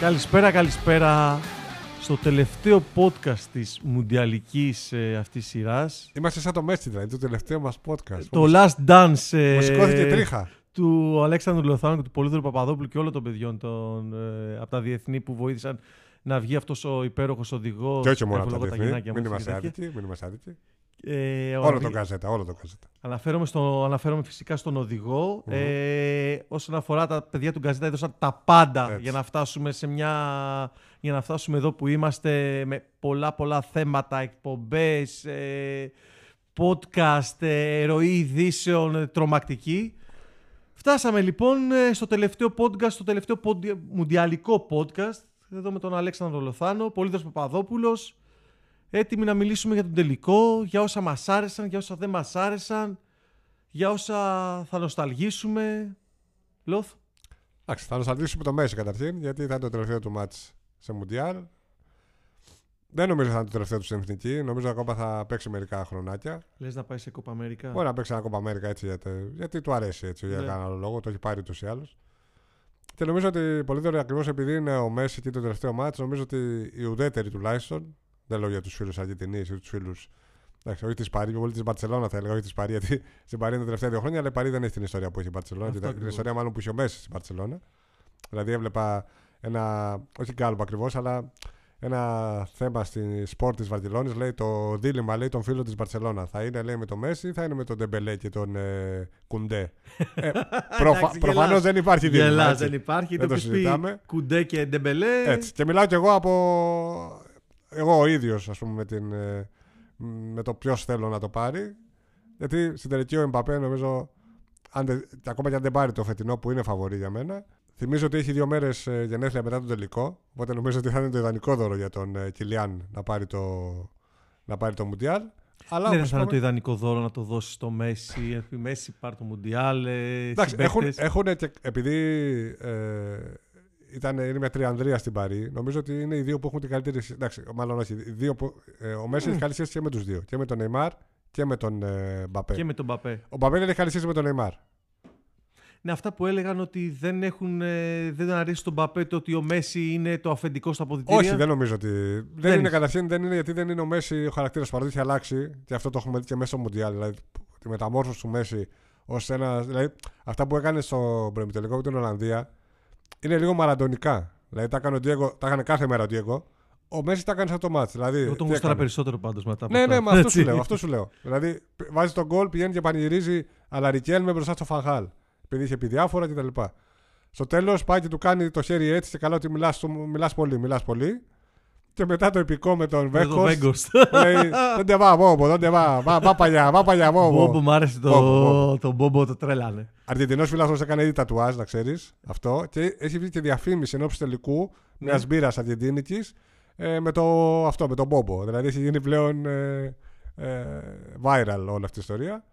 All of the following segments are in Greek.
Καλησπέρα, καλησπέρα στο τελευταίο podcast της μουντιαλικής ε, αυτής σειράς. Είμαστε σαν το Messi δηλαδή, το τελευταίο μας podcast. Το Last Dance ε, Μου σηκώθηκε τρίχα. του Αλέξανδρου Λοθάνου και του Πολύδωρου Παπαδόπουλου και όλων των παιδιών των, ε, από τα διεθνή που βοήθησαν να βγει αυτός ο υπέροχος οδηγός. Και όχι μόνο από τα Εύλογα διεθνή. γυναίκια Μην μας είμαστε και τέτοια. άδικοι. Μην είμαστε άδικοι. Ε, ο Όλο Αρβί- το καζέτα, όλο το καζέτα. Αναφέρομαι, στο, αναφέρομαι φυσικά στον οδηγό. Μμμ. Ε, όσον αφορά τα παιδιά του Γκαζέτα, έδωσαν τα πάντα Έτσι. για να φτάσουμε σε μια. για να φτάσουμε εδώ που είμαστε με πολλά πολλά θέματα, εκπομπές, ε, podcast, ε, ροή ειδήσεων, ε, τρομακτική. Φτάσαμε λοιπόν ε, στο τελευταίο podcast, στο τελευταίο ποντι- μουντιαλικό podcast, εδώ με τον Αλέξανδρο Λοθάνο, Πολύδωρος Παπαδόπουλος, έτοιμοι να μιλήσουμε για τον τελικό, για όσα μας άρεσαν, για όσα δεν μας άρεσαν, για όσα θα νοσταλγήσουμε. Λόθ. Εντάξει, θα νοσταλγήσουμε το Messi καταρχήν, γιατί θα είναι το τελευταίο του μάτς σε Μουντιάλ. Δεν νομίζω θα είναι το τελευταίο του στην εθνική. Νομίζω ακόμα θα παίξει μερικά χρονάκια. Λες να πάει σε Κόπα Αμέρικα; Μπορεί να παίξει ένα κόπα Αμέρικα έτσι, γιατί, γιατί του αρέσει έτσι, για Ναι. κανένα άλλο λόγο. Το έχει πάρει ούτως ή άλλως. Και νομίζω ότι πολύ τώρα ακριβώς επειδή είναι ο Μέση και το τελευταίο μάτς, νομίζω ότι οι ουδέτεροι τουλάχιστον, δεν λέω για τους φίλους Αργεντινής ή τους φίλους. Εντάξει, όχι της Παρή, πολύ της Μπαρσελόνα θα έλεγα, όχι της Παρή, γιατί στην Παρή είναι τα τελευταία δύο χρόνια, αλλά η Παρή δεν έχει την ιστορία που έχει η Μπαρσελόνα. Αυτό Την, την ακριβώς. ιστορία μάλλον που είχε ο Μέσης στην Μπαρσελόνα. Δηλαδή έβλεπα ένα, όχι γκάλοπ ακριβώς, αλλά ένα θέμα στη Sport της Βαρκελόνης. Λέει το δίλημμα λέει, των φίλων της Μπαρσελόνα. Θα είναι λέει, με τον Μέσι ή θα είναι με τον Ντεμπελέ και τον ε, Κουντέ; ε, προφα, Εντάξει, Προφανώς γελάς. δεν υπάρχει δίλημμα. Γελάς, έτσι. δεν υπάρχει. Δεν το το έχεις πει συζητάμε. Κουντέ και Ντεμπελέ. Έτσι. Και μιλάω κι εγώ από. Εγώ ο ίδιος, ας πούμε, με, την, ε, με το ποιος θέλω να το πάρει. Γιατί στην τελική ο Εμπαπέ νομίζω. Αν δεν- και ακόμα και αν δεν πάρει το φετινό που είναι φαβορή για μένα. Θυμίζω ότι έχει δύο μέρες γενέθλια μετά τον τελικό. Οπότε νομίζω ότι θα είναι το ιδανικό δώρο για τον ε, Κιλιάν να πάρει το, να πάρει το Μουντιάλ. Αλλά Ναι, δεν όπως θα είναι είπαμε- το ιδανικό δώρο να το δώσει στο Μέση. Επί Μέση πάρ το Μουντιάλ. ε, Εντάξει, έχουν, συμπαίκτες. έχουν και επειδή ε, ήταν, είναι μια τριανδρία στην Παρή, νομίζω ότι είναι οι δύο που έχουν την καλύτερη σχέση. Εντάξει, μάλλον όχι. Οι δύο που, ε, ο Μέση έχει καλή σχέση και με τους δύο. Και με τον Νεϊμάρ και με τον ε, Μπαπέ. Και με τον Μπαπέ. Ο Μπαπέ δεν έχει καλή σχέση με τον Νεϊμάρ. Ναι, αυτά που έλεγαν ότι δεν, έχουν, ε, δεν αρέσει τον Μπαπέ το ότι ο Μέση είναι το αφεντικό στα αποδητήρια. Όχι, δεν νομίζω ότι. Δεν, Δεν είναι είναι. καταρχήν, δεν είναι γιατί δεν είναι ο Μέση ο χαρακτήρας παρότι έχει αλλάξει. Και αυτό το έχουμε δει και μέσα στο Μουντιάλ. Δηλαδή τη μεταμόρφωση του Μέση ως ένα. Δηλαδή αυτά που έκανε στο προημιτελικό με την Ολλανδία είναι λίγο μαραντονικά. Δηλαδή τα έκανε, ο Diego, τα έκανε κάθε μέρα ο Diego. Ο Μέση τα έκανε σαν το μάτς. Δηλαδή, Εγώ τον τι γούσταρα έκανε; περισσότερο πάντως μετά από Ναι, αυτά. ναι, μα αυτό Έτσι. σου λέω. Αυτό σου λέω. δηλαδή βάζει τον γκολ, πηγαίνει και πανηγυρίζει αλαρικέλ μπροστά στο Φανχάλ. Επειδή είχε πει διάφορα κτλ. Στο τέλος πάει και του κάνει το χέρι έτσι και καλά ότι μιλάς μιλάς πολύ, μιλάς πολύ. Και μετά το επικό με τον Με τον Βέκο. Βέγκορστ. λέει Δεν τε βά, μπόμπο, δεν τε βά. Βά βά παλιά, βά παλιά, Μπόμπο μπόμπο. μου άρεσε Μπόμπο, το, μπόμπο. το Μπόμπο το τρέλανε. Αργεντινός φίλο έκανε ήδη τατουάζ, να ξέρεις αυτό. Και έχει βγει και διαφήμιση ενώπιση τελικού Ναι. μιας μπύρας Αργεντίνικης ε, με, το, αυτό, με τον Μπόμπο. Δηλαδή έχει γίνει πλέον ε, ε, viral όλη αυτή η ιστορία.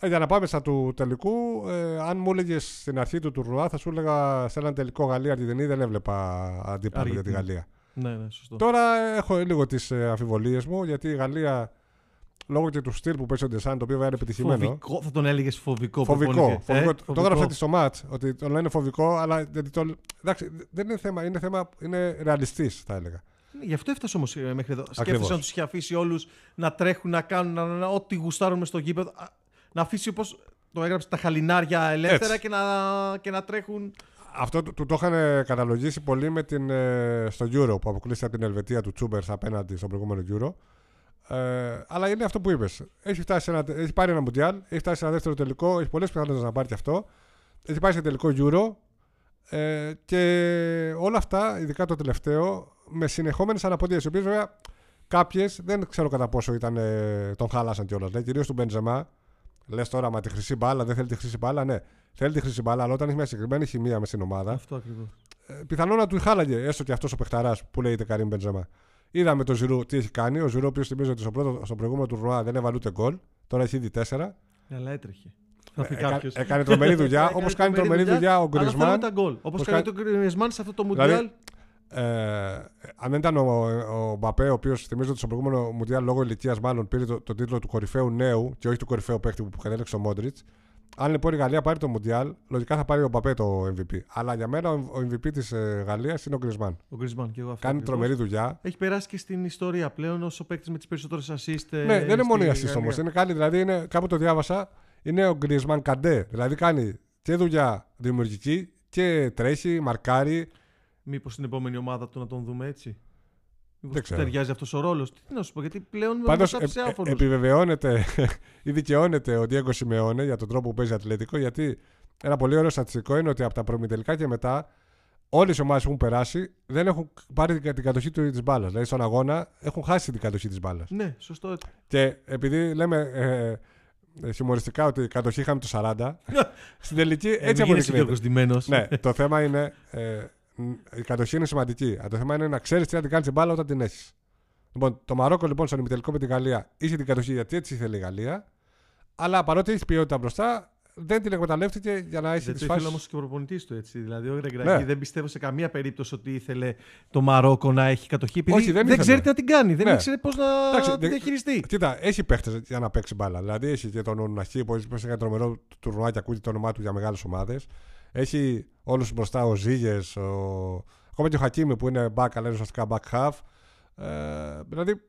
Ε, για να πάμε στα του τελικού, ε, αν μου έλεγες στην αρχή του τουρνουά, θα σου έλεγα σε έναν τελικό Γαλλία-Αργεντινή δεν έβλεπα αντίπαλο για τη Αργεντινή. Γαλλία. Ναι, ναι, σωστό. Τώρα έχω λίγο τις ε, αμφιβολίες μου γιατί η Γαλλία λόγω και του στυλ που παίζει ο Ντεσάν, το οποίο βέβαια είναι επιτυχημένο. Φοβικό, θα τον έλεγες φοβικό. Φοβικό. προπονητή. φοβικό. Ε, Το έγραψα και στο ματ ότι το λένε φοβικό, αλλά γιατί το... εντάξει, δεν είναι θέμα, είναι θέμα, είναι ρεαλιστής, θα έλεγα. Ναι, Γι' αυτό έφτασε όμως μέχρι εδώ. Ακριβώς. Σκέφτεσαι να τους είχε αφήσει όλους να τρέχουν, να κάνουν να, να, ό,τι γουστάρουν μες στο γήπεδο. Α, Να αφήσει όπως το έγραψε τα χαλινάρια ελεύθερα Έτσι. και να, και να τρέχουν. Αυτό του, του το είχαν καταλογίσει πολύ με την, ε, στο Euro που αποκλείστηκε από την Ελβετία του Τσούμπερς απέναντι στον προηγούμενο Euro. Ε, αλλά είναι αυτό που είπες. Έχει, φτάσει σε ένα, έχει πάρει ένα Μουντιάλ, έχει φτάσει σε ένα δεύτερο τελικό, έχει πολλές πιθανότητες να πάρει και αυτό. Έχει πάει σε τελικό Euro. Ε, και όλα αυτά, ειδικά το τελευταίο, με συνεχόμενες αναποντίε. Οι οποίες βέβαια κάποιες δεν ξέρω κατά πόσο ήταν, ε, τον χάλασαν κιόλα. Ναι, Κυρίως του Μπεντζεμά. Λες τώρα, μα τη χρυσή μπάλα, δεν θέλει τη χρυσή μπάλα. Ναι, θέλει τη χρυσή μπάλα, αλλά όταν έχεις μια συγκεκριμένη χημεία μες στην ομάδα, Αυτό ακριβώς. ε, πιθανόν να του χάλαγε έστω και αυτός ο παιχταράς που λέγεται Καρύμ Μπεντζεμά. Είδαμε τον Ζηρού τι έχει κάνει. Ο Ζηρού, ο οποίος θυμίζω ότι στο, πρώτο, στο προηγούμενο τουρνουά δεν έβαλε ούτε γκολ. Τώρα έχει ήδη τέσσερα. Ναι, αλλά έτρεχε. Θα πει Έκα- κάποιος. έκανε τρομερή δουλειά. Έκανε Όπως κάνει τρομερή δουλειά ο Αλλά φέρνει Γκρισμάν. τα γκολ. Όπως Όπως κάνει κάνει- το Γκρισμάν σε αυτό το Δηλαδή, Μουντιάλ. Ε, αν δεν ήταν ο, ο Μπαπέ, ο οποίος θυμίζω ότι στο προηγούμενο Μουντιάλ λόγω ηλικίας μάλλον πήρε το, τον τίτλο του κορυφαίου νέου και όχι του κορυφαίου παίχτη που κατέληξε ο Μόντριτς, αν λοιπόν η Γαλλία πάρει το Μουντιάλ, λογικά θα πάρει ο Μπαπέ το MVP. Αλλά για μένα ο MVP της ε, Γαλλίας είναι ο Γκρισμάν. Ο Γκρισμάν και εγώ αυτό. Κάνει ακριβώς. τρομερή δουλειά. Έχει περάσει και στην ιστορία πλέον ως ο παίκτης με τις περισσότερες assist. ε, Ναι, δεν είναι μόνο η στη assist όμως. Γαλλία. Είναι κάνει, δηλαδή είναι, κάπου το διάβασα, είναι ο Γκρισμάν Καντέ. Δηλαδή κάνει και δουλειά δημιουργική και τρέχει, μαρκάρει. Μήπως στην επόμενη ομάδα του να τον δούμε έτσι; Μήπως Δεν του ξέρω. ταιριάζει αυτός ο ρόλος; Τι να σου πω, γιατί πλέον Πάντως μας άφησε άφωνος. επιβεβαιώνεται ή δικαιώνεται ο Διέγκο Σιμεώνε για τον τρόπο που παίζει Ατλέτικο. Γιατί ένα πολύ ωραίο στατιστικό είναι ότι από τα προμητελικά και μετά όλες οι ομάδες που έχουν περάσει δεν έχουν πάρει την την κατοχή της μπάλας. Δηλαδή στον αγώνα έχουν χάσει την κατοχή της μπάλας. Ναι, σωστό έτσι. Και επειδή λέμε ε, ε, χιουμοριστικά ότι η κατοχή είχαμε το 40, στην τελική Ε, έτσι μην γίνεσαι αποδεικνύεται. Γιώργος Ντυμένος. ναι, το θέμα είναι. Ε, μ, η κατοχή είναι σημαντική. Αλλά το θέμα είναι να ξέρεις τι να την κάνεις την μπάλα όταν την έχεις. Λοιπόν, το Μαρόκο λοιπόν στον ημιτελικό με τη Γαλλία είχε την κατοχή γιατί έτσι ήθελε η Γαλλία. Αλλά παρότι έχεις ποιότητα μπροστά, δεν την εκμεταλλεύτηκε για να έχει Δεν τις το ήθελε φάσεις. όμως και ο προπονητής του έτσι. Δηλαδή, ο Ρεγκράκη Ναι. δεν πιστεύω σε καμία περίπτωση ότι ήθελε το Μαρόκο να έχει κατοχή. Επειδή Όχι, δεν δεν, ήθελε. ξέρει τι να την κάνει. Δεν Ναι. ήξερε πώς να Εντάξει, την δεν- διαχειριστεί. Κοίτα, έχει παίχτες για να παίξει μπάλα. Δηλαδή έχει και τον Ουναχή που έχει ένα τρομερό τουρνουά και ακούγεται το όνομά του για μεγάλες ομάδες. Έχει όλους μπροστά ο Ζήγες, ο... ακόμα και ο Χακίμη που είναι back, αλλά είναι ουσιαστικά back half. Ε, δηλαδή,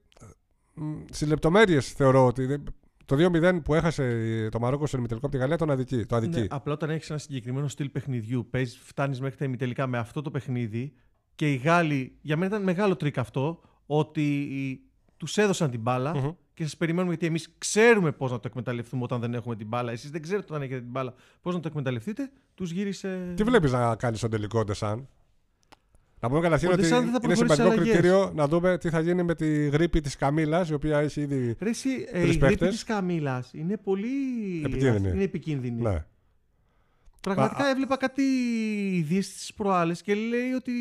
στις λεπτομέρειες θεωρώ ότι δεν- το 2-0 που έχασε το Μαρόκο στο ημιτελικό από τη Γαλλία τον αδικεί. Το αδικεί. Ναι, απλά όταν έχεις ένα συγκεκριμένο στυλ παιχνιδιού, φτάνεις μέχρι τα ημιτελικά με αυτό το παιχνίδι και οι Γάλλοι, για μένα ήταν μεγάλο τρικ αυτό, ότι τους έδωσαν την μπάλα Μμμ. Και σας περιμένουμε γιατί εμείς ξέρουμε πώς να το εκμεταλλευτούμε όταν δεν έχουμε την μπάλα. Εσείς δεν ξέρετε όταν έχετε την μπάλα πώς να το εκμεταλλευτείτε. Τους γύρισε. Τι βλέπεις να κάνεις στον τελικό Ντεσάν; Να πούμε καταρχήν Ο ότι Ντεσάν δεν θα είναι προχωρήσει σημαντικό αλλαγές. κριτήριο να δούμε τι θα γίνει με τη γρίπη της καμήλας, η οποία έχει ήδη. Ρε, εσύ, ε, Τρεις η γρήπη παίκτες. της καμήλας είναι πολύ Επικίνδυνη. Είναι επικίνδυνη. Ναι. Πραγματικά Α, έβλεπα κάτι ειδήσεις τι προάλλες και λέει ότι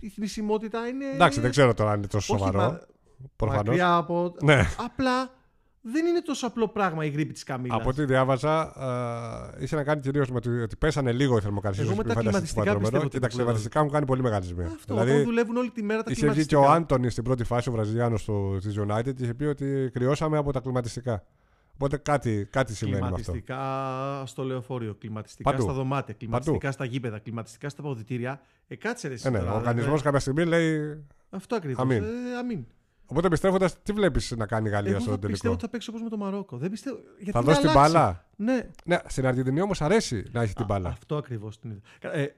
η θνησιμότητα είναι. Εντάξει, δεν ξέρω τώρα αν είναι τόσο Όχι, σοβαρό. Μα- Προφανώς. Μακριά από. Ναι. Απλά δεν είναι τόσο απλό πράγμα η γρήπη της Καμίλα. Από ό,τι διάβαζα, α, είχε να κάνει κυρίως με το ότι πέσανε λίγο οι θερμοκρασίες. Εγώ με τα κλιματιστικά πιστεύω ότι Και τα το κλιματιστικά έχουν κάνει πολύ μεγάλη ζημία. Αυτό. δηλαδή, όταν δουλεύουν όλη τη μέρα τα είχε βγει και κλιματιστικά. ο Άντωνης στην πρώτη φάση, ο Βραζιλιάνος της United, και είχε πει ότι κρυώσαμε από τα κλιματιστικά. Οπότε κάτι, κάτι σημαίνει με αυτό. Κλιματιστικά στο λεωφορείο, κλιματιστικά Παντού. στα δωμάτια, κλιματιστικά στα γήπεδα, κλιματιστικά στα ποδητήρια. Ε, κάτσε ρε, εσύ Ε, ναι, τώρα, ο οργανισμός δηλαδή. κάποια στιγμή λέει. Αυτό ακριβώς. Αμήν. Ε, αμήν. Οπότε επιστρέφοντα, τι βλέπεις να κάνει η Γαλλία Εγώ στο θα τελικό; πιστεύω ότι θα παίξει όπως με το Μαρόκο. Δεν πιστεύω. Γιατί Θα να δώσει την αλλάξει. μπάλα; Ναι, Ναι, στην Αργεντινή όμως αρέσει να έχει την Α, μπάλα. Αυτό ακριβώς την είδα. Ε,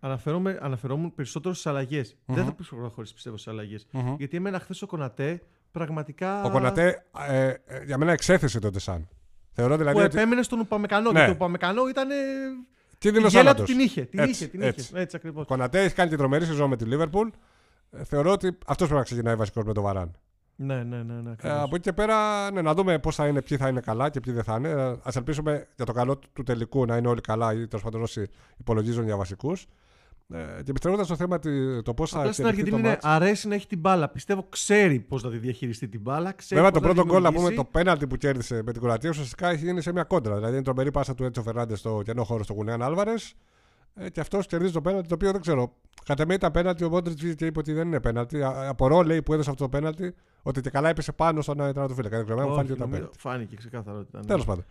αναφέρομαι, αναφερόμουν περισσότερο στις αλλαγές. Δεν θα προχωρήσεις πιστεύω στις αλλαγές. Μμμ. Γιατί εμένα χθες ο Κονατέ πραγματικά. Ο Κονατέ ε, ε, για μένα εξέθεσε τότε σαν. Θεωρώ δηλαδή που ότι. επέμενε στον Ουπαμεκανό. Ναι. Γιατί ο Ουπαμεκανό ήταν. Η Κίνδυνο γέλα του θάνατος. την είχε. Την Έτσι, είχε, την έτσι. είχε. Έτσι ακριβώς. Ο Κονατέ έχει κάνει την τρομερή σεζόν με τη Λίβερπουλ. Ε, θεωρώ ότι αυτός πρέπει να ξεκινάει βασικός με τον Βαράν. Ναι, ναι, ναι. ναι Ε, ακριβώς. από εκεί και πέρα, ναι, να δούμε πώς θα είναι, ποιοι θα είναι καλά και ποιοι δεν θα είναι. Α ελπίσουμε για το καλό του, του τελικού να είναι όλοι καλά ή τέλος πάντων όσοι υπολογίζουν για βασικούς. Ε, και επιστρέφοντας στο θέμα τη- το πώς θα Απλά στην εξελιχθεί το Αργεντινή είναι, μάτς. αρέσει να έχει την μπάλα. Πιστεύω ξέρει πώς να τη διαχειριστεί την μπάλα. Ξέρει Βέβαια, το πώς να πρώτο γκολ, να πούμε, δημιουργήσει. το πέναλτι που κέρδισε με την Κροατία, ουσιαστικά έχει γίνει σε μια κόντρα. Δηλαδή, είναι τρομερή πάσα του Έτσο Φερνάντες στο κενό χώρο στο Γουνέαν Άλβαρες. Ε, και αυτός κερδίζει το πέναλτι, το οποίο δεν ξέρω. Κατά με ήταν πέναλτι, ο Μόντριτς βγήκε και είπε ότι δεν είναι πέναλτι. Α- Απορώ, λέει, που έδωσε αυτό το πέναλτι, ότι και καλά έπεσε πάνω στον τερματοφύλακα. Δεν ξέρω, εμένα μου Όχι, φάνηκε ότι ήταν νομίζω- πέναλτι. Φάνηκε ξεκάθαρα ότι ήταν. Τέλος πάντων.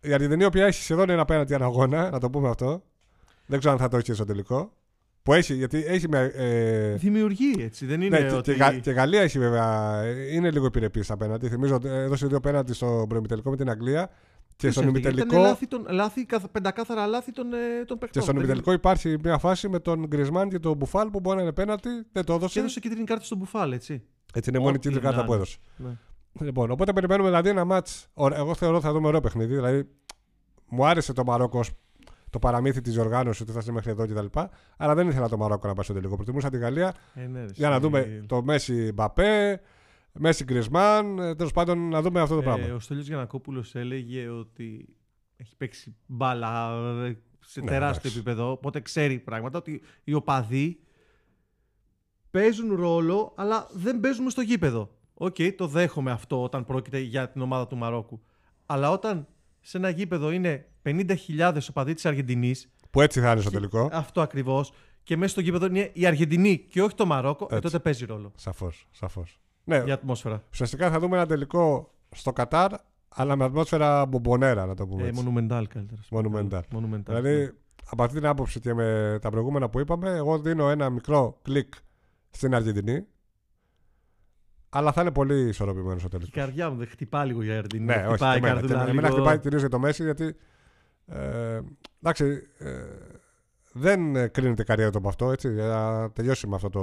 Η Αργεντινή, η οποία έχει σχεδόν ένα πέναλτι ένα αγώνα, να το πούμε αυτό. Δεν ξέρω αν θα το έχει στο τελικό. Που έχει, γιατί έχει με. Ε, Δημιουργεί έτσι. Δεν είναι ναι, και, ότι. και, Γα- και η Γαλλία έχει βέβαια. ε, Είναι λίγο επιρρεπή στα πέναλτι. Θυμίζω ότι έδωσε δύο πέναλτι στο προημιτελικό με την Αγγλία. Και στον Ήταν ημιτελικό, λάθη, των, λάθη, καθ- πεντακάθαρα λάθη των, ε, των και παιχτών. στον Δεν- ημιτελικό υπάρχει μια φάση με τον Γκρισμάν και τον Μπουφάλ που μπορεί να είναι πέναλτι. Δεν το Και έδωσε. έδωσε κίτρινη κάρτα στον Μπουφάλ, έτσι. Έτσι είναι η μόνη Ό,τι κίτρινη να κάρτα που είναι. έδωσε. Ναι. Λοιπόν, οπότε περιμένουμε δηλαδή ένα μάτς. Εγώ θεωρώ ότι θα δούμε ωραίο παιχνίδι. Δηλαδή, μου άρεσε το Μαρόκο ως το παραμύθι της διοργάνωσης ότι θα είστε μέχρι εδώ κτλ. Αλλά δεν ήθελα το Μαρόκο να πάει στο τελικό. Προτιμούσα τη Γαλλία Ε, ναι, ρε, για να εσύ, δούμε το Μέσι Μπαπέ, Μέσι Γκριζμάν. Τέλος πάντων, να δούμε αυτό το ε, πράγμα. Ο Στέλιος Γιανακόπουλος έλεγε ότι έχει παίξει μπάλα ε, σε Ναι, τεράστιο εντάξει. επίπεδο, οπότε ξέρει πράγματα ότι οι οπαδοί παίζουν ρόλο, αλλά δεν παίζουν στο γήπεδο. Οκ, το δέχομαι αυτό όταν πρόκειται για την ομάδα του Μαρόκου. Αλλά όταν σε ένα γήπεδο είναι 50.000 οπαδοί της Αργεντινής, Που έτσι θα είναι στο τελικό. αυτό ακριβώς, και μέσα στο γήπεδο είναι η Αργεντινή και όχι το Μαρόκο, ε, Έτσι. τότε παίζει ρόλο Σαφώς. Σαφώς. Ναι, η ατμόσφαιρα. ουσιαστικά θα δούμε ένα τελικό στο Κατάρ, αλλά με ατμόσφαιρα μπομπονέρα, να το πούμε. Ε, έτσι. monumental καλύτερα. Monumental. Monumental. Δηλαδή, από αυτή την άποψη και με τα προηγούμενα που είπαμε, εγώ δίνω ένα μικρό κλικ στην Αργεντινή. Αλλά θα είναι πολύ ισορροπημένο ο Η τελικό. καρδιά μου δεν χτυπά λίγο για Αργεντινή. Ναι, όχι, χτυπάει και η εμένα, και καρδούλα εμένα λίγο. χτυπάει κυρίως για το Μέση γιατί. Ε, εντάξει, ε, δεν ε, κρίνεται η καριέρα του από αυτό. Έτσι, για να τελειώσει με αυτό το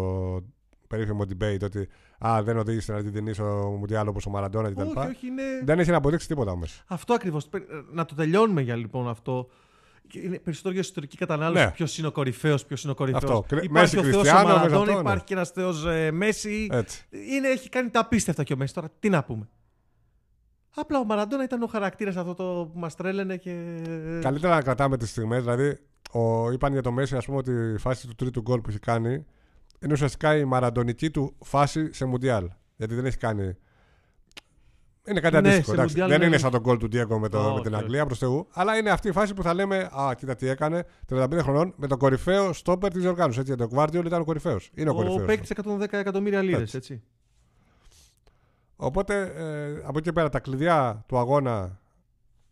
περίφημο debate ότι α, δεν οδήγησε την Αργεντινή στο Μουντιάλ όπως ο Μαραντόνα κτλ. Όχι, όχι, είναι... Δεν έχει να αποδείξει τίποτα ο Μέση. Αυτό ακριβώς. Να το τελειώνουμε για λοιπόν αυτό. Και Είναι περισσότερο για ιστορική κατανάλωση. Ναι. Ποιος είναι ο κορυφαίος, ποιος είναι ο κορυφαίος. Αυτό. Κρι- Υπάρχει Μέση, ο Θεός ο Κριστιάνο, Μαραντόνα, μέσα αυτό, ναι. υπάρχει και ένας Θεός Μέση. Έτσι. Είναι, έχει κάνει τα απίστευτα και ο Μέση. Τώρα τι να πούμε. Απλά ο Μαραντόνα ήταν ο χαρακτήρας αυτό το που μας τρέλαινε και. Καλύτερα να κρατάμε τις στιγμές. Δηλαδή, ο, είπαν για το Μέση ας πούμε, ότι η φάση του τρίτου γκολ που έχει κάνει είναι ουσιαστικά η μαραντονική του φάση σε Μουντιάλ. Γιατί δεν έχει κάνει. Είναι κάτι Ναι, αντίστοιχο. σε εντάξει. Μουντιάλ Δεν είναι- είναι σαν τον γκολ του Ντιέγκο με, το, Όχι, με την όχι. Αγγλία προς Θεού. Αλλά είναι αυτή η φάση που θα λέμε Α, κοίτα τι έκανε. 35 χρονών με τον κορυφαίο στόπερ της διοργάνωση. Έτσι, γιατί ο Γκουάρντιολ ήταν ο κορυφαίος. Είναι ο, Ο κορυφαίος. παίκτης 110 εκατομμύρια λίρες, Έτσι. έτσι. Οπότε ε, από εκεί και πέρα τα κλειδιά του αγώνα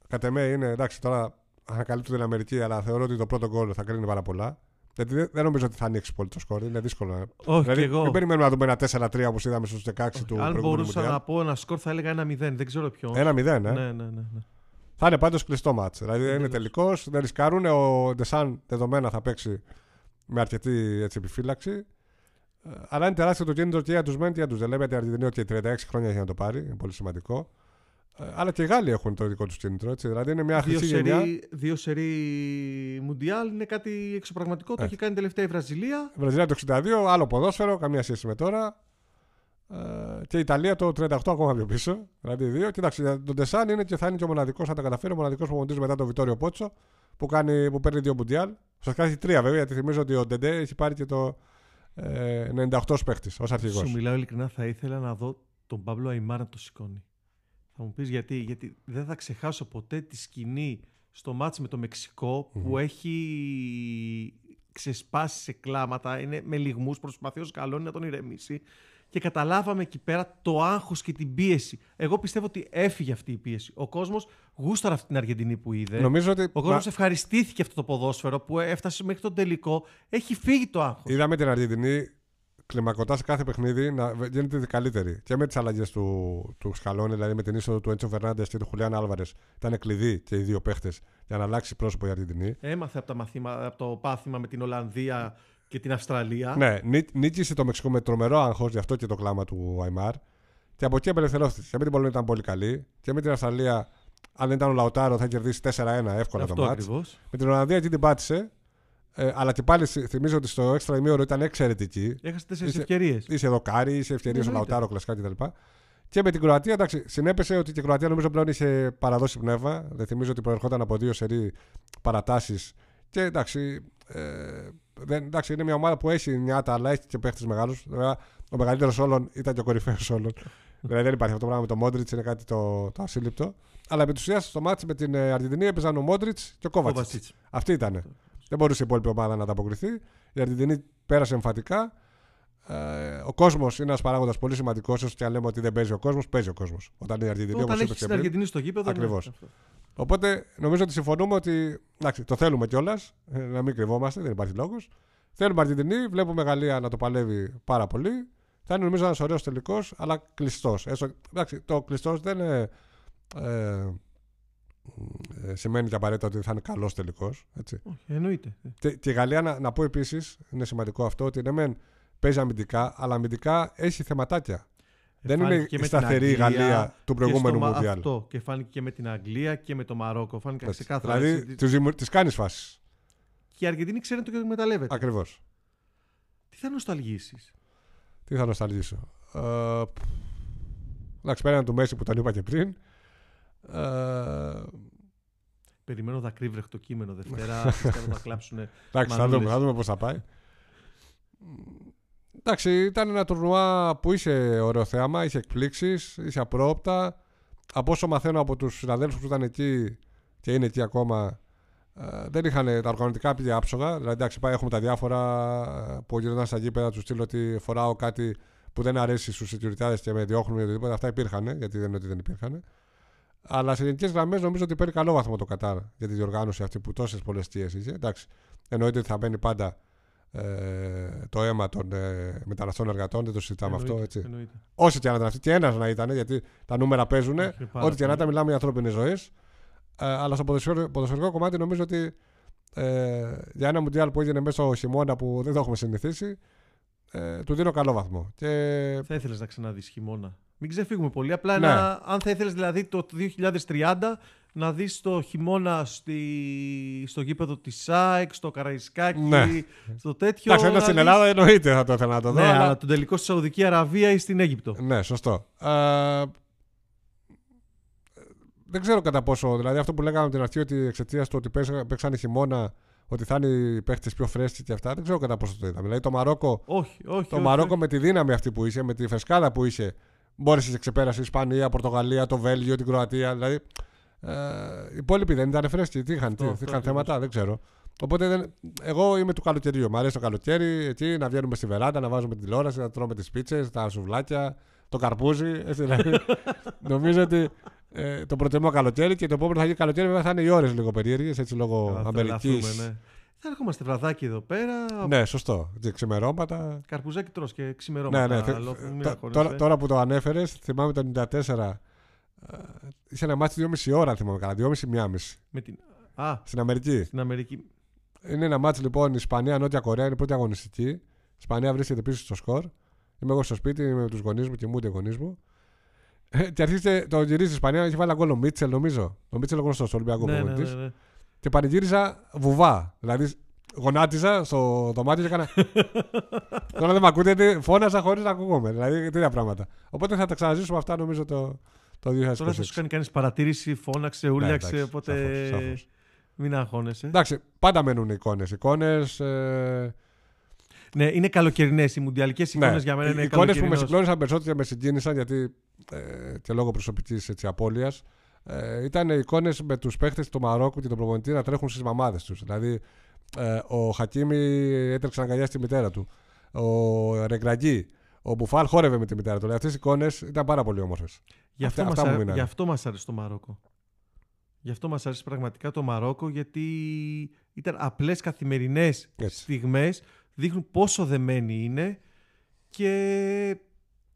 κατ' εμέ είναι εντάξει τώρα ανακαλύπτουν την Αμερική, αλλά θεωρώ ότι το πρώτο γκολ θα κρίνει πάρα πολλά. Γιατί δεν, δεν νομίζω ότι θα ανοίξει πολύ το σκορ. Είναι δύσκολο. να- Όχι, δηλαδή, και εγώ. μην περιμένουμε να δούμε ένα 4-3 όπως είδαμε στους 16 του Αν προηγούμενου μπορούσα Μουντιάλ. να πω ένα σκορ, θα έλεγα ένα 0. Δεν ξέρω ποιο. 1-0, ε; Ναι, ναι, ναι. ναι. Θα είναι πάντως κλειστό μάτς. Δηλαδή είναι Εντελώς. τελικός, δεν ρισκάρουν. Ο Ντεσάν δεδομένα θα παίξει με αρκετή έτσι, επιφύλαξη. Ε, Αλλά είναι τεράστιο το κίνητρο και για τους μεν και για τους δεν. Λέμε ότι η Αργεντινή ότι 36 χρόνια έχει να το πάρει. Είναι πολύ σημαντικό. Ε, Αλλά και οι Γάλλοι έχουν το δικό τους κίνητρο. Έτσι. Δηλαδή είναι μια Δύο χρυσή γενιά. σερί, δύο σερί Μουντιάλ είναι κάτι εξωπραγματικό. Το Έτσι. έχει κάνει τελευταία η Βραζιλία. Η Βραζιλία το 62, άλλο ποδόσφαιρο, καμία σχέση με τώρα. Ε, και η Ιταλία το 38 ακόμα πιο πίσω. Δηλαδή δύο. Κοιτάξτε, για τον Τεσάν είναι και θα είναι και ο μοναδικός, αν τα καταφέρει, ο μοναδικός που μετά τον Βιτόριο Πότσο που, κάνει, που παίρνει δύο Μουντιάλ. Ουσιαστικά έχει τρία βέβαια, γιατί θυμίζω ότι ο Ντεντέ έχει πάρει και το ε, 98 παίχτη ως αρχηγός. Σου μιλάω ειλικρινά, θα ήθελα να δω τον Παύλο Αϊμάρ να το σηκώνει. Θα μου πεις γιατί, γιατί δεν θα ξεχάσω ποτέ τη σκηνή στο μάτς με το μεξικο που έχει ξεσπάσει σε κλάματα, είναι με λιγμούς, προσπαθεί ο Σκαλόνι να τον ηρεμήσει και καταλάβαμε εκεί πέρα το άγχος και την πίεση. Εγώ πιστεύω ότι έφυγε αυτή η πίεση. Ο κόσμος γούσταρε αυτή την Αργεντινή που είδε. Νομίζω ότι. Ο κόσμος ευχαριστήθηκε αυτό το ποδόσφαιρο που έφτασε μέχρι τον τελικό. Έχει φύγει το άγχος. Είδαμε την Αργεντινή κλιμακωτάς σε κάθε παιχνίδι να γίνεται καλύτερη. Και με τις αλλαγές του, του Σκαλόνι, δηλαδή με την είσοδο του Έντσο Φερνάντες και του Χουλιάν Άλβαρες. Ήταν κλειδί και οι δύο παίχτες για να αλλάξει πρόσωπο η Αργεντινή. Έμαθε από, τα μαθήμα, από το πάθημα με την Ολλανδία και την Αυστραλία. Ναι, νί, νίκησε το Μεξικό με τρομερό άγχος, γι' αυτό και το κλάμα του Αϊμάρ. Και από εκεί απελευθερώθηκε. Και με την Πολωνία ήταν πολύ καλή. Και με την Αυστραλία, αν δεν ήταν ο Λαουτάρο, θα κερδίσει 4-1 εύκολα Αυτό το μάτς. ακριβώς. Με την Ολλανδία εκεί την πάτησε. Ε, αλλά και πάλι θυ- θυμίζω ότι στο έξτρα ημίωρο ήταν εξαιρετική. Έχασε τέσσερις Είσαι- ευκαιρίες. Είσαι δοκάρι, είσαι ευκαιρία στο Εννοείται. Λαουτάρο, κλασικά κτλ. Και με την Κροατία, εντάξει, συνέπεσε ότι και η Κροατία νομίζω πλέον είχε παραδώσει πνεύμα. Δεν θυμίζω ότι προερχόταν από δύο σερή παρατάσεις. Και εντάξει, ε, δεν, εντάξει, είναι μια ομάδα που έχει νιάτα, αλλά έχει και παίχτες μεγάλους. Ο μεγαλύτερος όλων ήταν και ο κορυφαίος όλων. δηλαδή δεν υπάρχει αυτό το πράγμα με το Μόντριτς, είναι κάτι το, το ασύλληπτο. Αλλά επί τη ουσία στο μάτι με την ε, Αργεντινή έπαιζαν ο Μόντριτς και ο Κόβατσιτς. Κόβατσιτς. Αυτή ήταν. Δεν μπορούσε η υπόλοιπη ομάδα να ανταποκριθεί. Η Αργεντινή πέρασε εμφατικά. Ε, ο κόσμος είναι ένας παράγοντας πολύ σημαντικός. Όσο και αν λέμε ότι δεν παίζει ο κόσμος, παίζει ο κόσμος. Όταν η Αργεντινή, όπως Όταν είπε έχει και την πριν. Αργεντινή στο γήπεδο. ναι, Ακριβώς. αυτό. Οπότε νομίζω ότι συμφωνούμε ότι. Εντάξει, το θέλουμε κιόλας. Να μην κρυβόμαστε, δεν υπάρχει λόγος. Θέλουμε Αργεντινή, βλέπουμε Γαλλία να το παλεύει πάρα πολύ. Θα είναι νομίζω ένας ωραίος τελικός, αλλά κλειστός. Εντάξει, το κλειστός δεν είναι. Ε, ε, σημαίνει και απαραίτητα ότι θα είναι καλός τελικός. Όχι, εννοείται. Και, και η Γαλλία, να, να πω επίσης, είναι σημαντικό αυτό, ότι ναι, μεν παίζει αμυντικά, αλλά αμυντικά έχει θεματάκια. δεν είναι Ε, Φάνηκε η με την σταθερή Αγγλία Γαλλία του και προηγούμενου στο Μα- Μουντιάλ. Αυτό. Και φάνηκε και με την Αγγλία και με το Μαρόκο. Φάνηκε ξεκάθαρα. Δηλαδή, έτσι. τις, δημιου- τις κάνεις φάσεις. Και η Αργεντινή ξέρει να το εκμεταλλεύεται. Ακριβώς. Τι θα νοσταλγήσεις; Τι θα νοσταλγήσω. Ε, εντάξει, πέραν του Μέση που τον είπα και πριν. Ε, Περιμένω δακρύβρεχτο κείμενο Δευτέρα. Πιστεύω θα κλάψουν. εντάξει, θα Μανούλες. δούμε, θα δούμε πώς θα πάει. Εντάξει, ήταν ένα τουρνουά που είχε ωραίο θέαμα, είχε εκπλήξεις, είχε απρόοπτα. Από όσο μαθαίνω από τους συναδέλφους που ήταν εκεί και είναι εκεί ακόμα, ε, δεν είχαν τα οργανωτικά πήγε άψογα. Δηλαδή, εντάξει, πάει, έχουμε τα διάφορα ε, που γυρνάνε στα γήπεδα, τους στείλω ότι φοράω κάτι που δεν αρέσει στους security και με διώχνουν ή οτιδήποτε. Αυτά υπήρχαν, γιατί δεν είναι ότι δεν υπήρχαν. Αλλά σε γενικές γραμμές νομίζω ότι παίρνει καλό βαθμό το Κατάρ για τη διοργάνωση αυτή που τόσες πολλές είχε. Εντάξει, εννοείται ότι θα μπαίνει πάντα ε, το αίμα των ε, μεταναστών εργατών, δεν το συζητάμε αυτό. Έτσι. Εννοείται. Όσοι και αν ήταν αυτοί, και ένας να ήταν, γιατί τα νούμερα παίζουν. Όχι, πάρα Ό,τι και να πολύ. ήταν, μιλάμε για ανθρώπινες ζωές. Ε, αλλά στο ποδοσφαιρικό, ποδοσφαιρικό κομμάτι νομίζω ότι ε, για ένα μουντιάλ που έγινε μέσα στο χειμώνα που δεν το έχουμε συνηθίσει, ε, του δίνω καλό βαθμό. Και Θα ήθελες να ξαναδείς χειμώνα. Μην ξεφύγουμε πολύ. Απλά Ναι. ένα- αν θα ήθελες δηλαδή το 2030 να δεις το χειμώνα στη, στο γήπεδο της ΣΑΕΚ, στο Καραϊσκάκι, Ναι. στο τέτοιο. εντάξει, ένα να στην δεις- Ελλάδα εννοείται θα το ήθελα να το δω. Ναι, αλλά- αλλά τον τελικό στη Σαουδική Αραβία ή στην Αίγυπτο. Ναι, σωστό. Ε, δεν ξέρω κατά πόσο. Δηλαδή αυτό που λέγαμε από την αρχή ότι εξαιτίας του ότι παίξα- παίξανε χειμώνα, ότι θα είναι οι παίχτε πιο φρέσκοι και αυτά. Δεν ξέρω κατά πόσο το είδαμε. Δηλαδή το Μαρόκο, Όχι, όχι. το όχι, Μαρόκο όχι. με τη δύναμη αυτή που είχε, με τη φρεσκάδα που είχε, μπόρεσε και ξεπέρασες η Ισπανία, Πορτογαλία, το Βέλγιο, την Κροατία. Δηλαδή ε, οι υπόλοιποι δεν ήταν φρέσκοι. Τι είχαν, τι, Αυτό, αυτό είχαν ακριβώς. θέματα, δεν ξέρω. Οπότε δεν, εγώ είμαι του καλοκαιριού. Μ' αρέσει το καλοκαίρι, εκεί να βγαίνουμε στη βεράντα, να βάζουμε τη τηλεόραση, να τρώμε τις πίτσες, τα σουβλάκια, το καρπούζι. Έτσι, δηλαδή, νομίζω ότι ε, το προτιμώ καλοκαίρι και το επόμενο θα γίνει καλοκαίρι. Βέβαια θα είναι οι ώρες λίγο περίεργες, έτσι λόγω Καλά, θα Αμερικής. τρελαθούμε, ναι. Θα έρχομαστε βραδάκι εδώ πέρα. Ναι, σωστό. Και ξημερώματα. Καρπουζάκι τρως και Ναι, ξημερώματα. ναι. θε- αλλά μην τ- αγχώνεσαι. τώρα, τώρα που το ανέφερες, θυμάμαι το 94. ε, Είχε ένα μάτι 2,5 ώρα, αν θυμάμαι καλά. 2,5 μία μισή. Με την... Α, Στην Αμερική. στην Αμερική. Είναι ένα μάτι λοιπόν Ισπανία-Νότια Κορέα, είναι η πρώτη αγωνιστική. Η Ισπανία βρίσκεται πίσω στο σκορ. Είμαι εγώ στο σπίτι, είμαι με τους γονείς μου, κοιμούνται οι γονείς μου. Ε, και αρχίζεται, το γυρίζει η Ισπανία, έχει βάλει γκολ ο Μίτσελ, νομίζω. Ο Μίτσελ γνωστός, ο Ολυμπιακός Ναι, ναι, προπονητής. ναι, ναι. Και πανηγύριζα βουβά. Δηλαδή γονάτιζα στο δωμάτιο και έκανα. Τώρα δεν με ακούτε, γιατί φώναζα χωρίς να ακούγομαι. Δηλαδή τέτοια πράγματα. Οπότε θα τα ξαναζήσουμε αυτά νομίζω το, το 2026. Τώρα θα σου κάνει κανείς παρατήρηση, φώναξε, Ναι, ούρλιαξε. εντάξει, οπότε σαφώς, σαφώς. μην αγχώνεσαι. Εντάξει, πάντα μένουν εικόνες. Εικόνες. Ε, Ναι, είναι καλοκαιρινές. Οι μουντιαλικές εικόνες για μένα είναι Οι εικόνες που με καλοκαιρινές. συγκλώνησαν περισσότερο και με συγκίνησαν γιατί ε, και λόγω προσωπικής απώλειας ε, ήταν οι εικόνες με τους παίχτες του Μαρόκου και τον προπονητή να τρέχουν στις μαμάδες τους. Δηλαδή, ε, ο Χακίμι έτρεξε να αγκαλιάσει τη μητέρα του. Ο Ρεγκραγκή, ο Μπουφάλ χόρευε με τη μητέρα του. Δηλαδή, αυτές οι εικόνες ήταν πάρα πολύ όμορφες. Γι' αυτό, Αυτά- μας, αυτά μου αρέ- μείνανε. γι' αυτό μας αρέσει το Μαρόκο. Γι' αυτό μας αρέσει πραγματικά το Μαρόκο γιατί ήταν απλές καθημερινές Έτσι. στιγμές, δείχνουν πόσο δεμένοι είναι και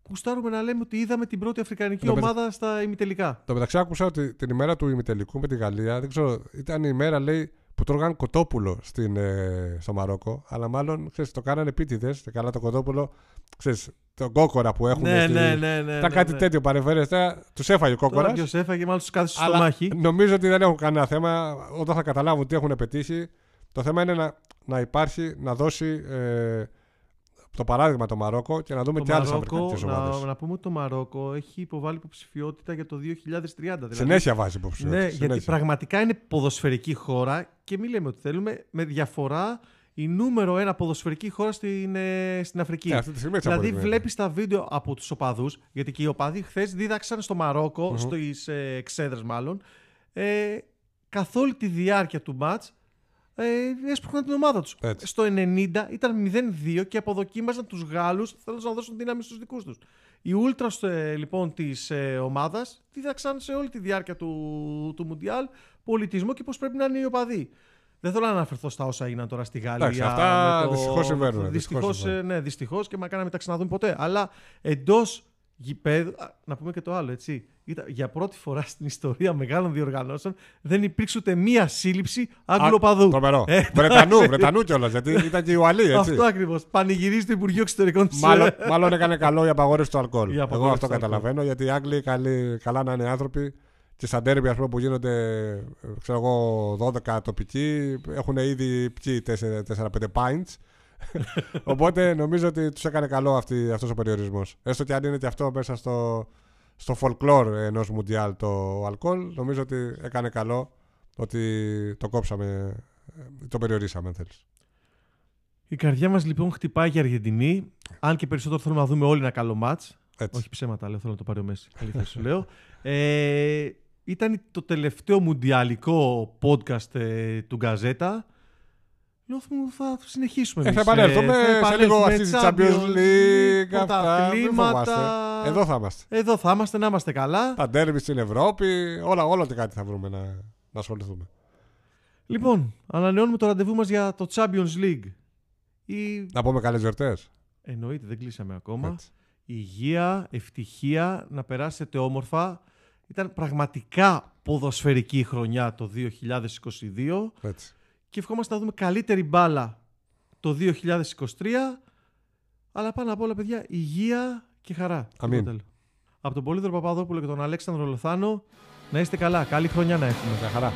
κουστάρουμε να λέμε ότι είδαμε την πρώτη αφρικανική Εν τω ομάδα στα ημιτελικά. Το μεταξύ άκουσα ότι την ημέρα του ημιτελικού με τη Γαλλία, δεν ξέρω, ήταν η ημέρα λέει που τρώγαν κοτόπουλο στην, ε, στο Μαρόκο. Αλλά μάλλον ξέρεις, το κάνανε επίτηδες. Και καλά το κοτόπουλο, ξέρεις, το κόκορα που έχουν. Ναι, στη... ναι, ναι, ναι. Ήταν ναι, κάτι ναι. τέτοιο παρεμφέρεστε. Τους έφαγε ο Τώρα κόκορας. ποιος έφαγε, μάλλον τους κάθεσε στο Αλλά μάχη. νομίζω ότι δεν έχουν κανένα θέμα. Όταν θα καταλάβουν τι έχουν πετύχει, το θέμα είναι να, να υπάρχει, να δώσει ε, το παράδειγμα το Μαρόκο και να δούμε Το και άλλες Μαρόκο, αφρικανικέ ομάδες. να, να πούμε ότι το Μαρόκο έχει υποβάλει υποψηφιότητα για το 2030. Δηλαδή, Συνέχεια βάζει υποψηφιότητα. Ναι, γιατί συνέχεια. πραγματικά είναι ποδοσφαιρική χώρα και μην λέμε ότι θέλουμε, με διαφορά η νούμερο ένα ποδοσφαιρική χώρα στην, ε, στην Αφρική. Ναι, αυτή τη στιγμή έτσι δηλαδή αποδεικνύεται. βλέπεις τα βίντεο από τους οπαδούς, γιατί και οι οπαδοί χθες δίδαξαν στο μαροκο Μμμ. στις ε, εξέδρες μάλλον, ε, καθ' όλη τη διάρκεια του μάτς ε, έσπροχναν την ομάδα τους. Έτσι. Στο 90 ήταν 0-2 και αποδοκίμαζαν τους Γάλλους θέλοντας να δώσουν δύναμη στους δικούς τους. Οι ούλτρας ε, λοιπόν της ε, ομάδας δίδαξαν σε όλη τη διάρκεια του, του Μουντιάλ πολιτισμό και πώς πρέπει να είναι οι οπαδοί. Δεν θέλω να αναφερθώ στα όσα έγιναν τώρα στη Γαλλία. Εντάξει, αυτά με το- δυστυχώς συμβαίνουν, Δυστυχώς, δυστυχώς ε, ναι, δυστυχώς και μακάρι να μην τα ξαναδούμε ποτέ. Αλλά εντός γηπέδου, α, να πούμε και το άλλο, έτσι. Ήταν, για πρώτη φορά στην ιστορία μεγάλων διοργανώσεων δεν υπήρξε ούτε μία σύλληψη Αγγλοπαδού. Τρομερό. Ε, Βρετανού, Βρετανού κιόλας. Γιατί ήταν και η Ουαλή, έτσι. Αυτό ακριβώς. Πανηγυρίζει το Υπουργείο Εξωτερικών της μάλλον, μάλλον έκανε καλό η απαγόρευση του αλκοόλ. Η Εγώ απαγόρευση αυτό του αλκοόλ. καταλαβαίνω. Γιατί οι Άγγλοι καλοί, καλά να είναι άνθρωποι και στα ντέρμπι ας πούμε, που γίνονται ε, ξέρω εγώ, 12 τοπικοί έχουν ήδη πιει 4-5 pints. Οπότε νομίζω ότι τους έκανε καλό αυτή, αυτός ο περιορισμός. Έστω και αν είναι και αυτό μέσα στο, στο folklore ενός Μουντιάλ το αλκοόλ, νομίζω ότι έκανε καλό ότι το κόψαμε, ε, το περιορίσαμε αν θέλεις. Η καρδιά μας λοιπόν χτυπάει για Αργεντινή. Αν και περισσότερο θέλουμε να δούμε όλοι ένα καλό μάτς. Έτσι. Όχι ψέματα, λέω, θέλω να το πάρει ο Μέση. Αλήθεια σου λέω. Ε, ήταν το τελευταίο μουντιαλικό podcast ε, του Γκαζέτα. Λέω μου θα συνεχίσουμε Ε, εμείς. θα επανέλθουμε θα σε λίγο επανέλθουμε. αυτή τη Champions League. Αυτά. Μην πρωταθλήματα. φοβάστε. Εδώ θα είμαστε. Εδώ θα είμαστε, να είμαστε καλά. Τα ντέρμπι στην Ευρώπη. Όλα, όλα και κάτι θα βρούμε να, να ασχοληθούμε. Λοιπόν, ανανεώνουμε το ραντεβού μας για το Champions League. Ή... Να πούμε καλές γιορτές. Εννοείται, δεν κλείσαμε ακόμα. Υγεία, ευτυχία, να περάσετε όμορφα. Ήταν πραγματικά ποδοσφαιρική χρονιά το 2022 Έτσι. Και ευχόμαστε να δούμε καλύτερη μπάλα το 2023. Αλλά πάνω απ' όλα, παιδιά, υγεία και χαρά. Αμήν. Τίποτα άλλο. Από τον Πολύδωρο Παπαδόπουλο και τον Αλέξανδρο Λοθάνο, να είστε καλά. Καλή χρονιά να έχουμε. Μια χαρά.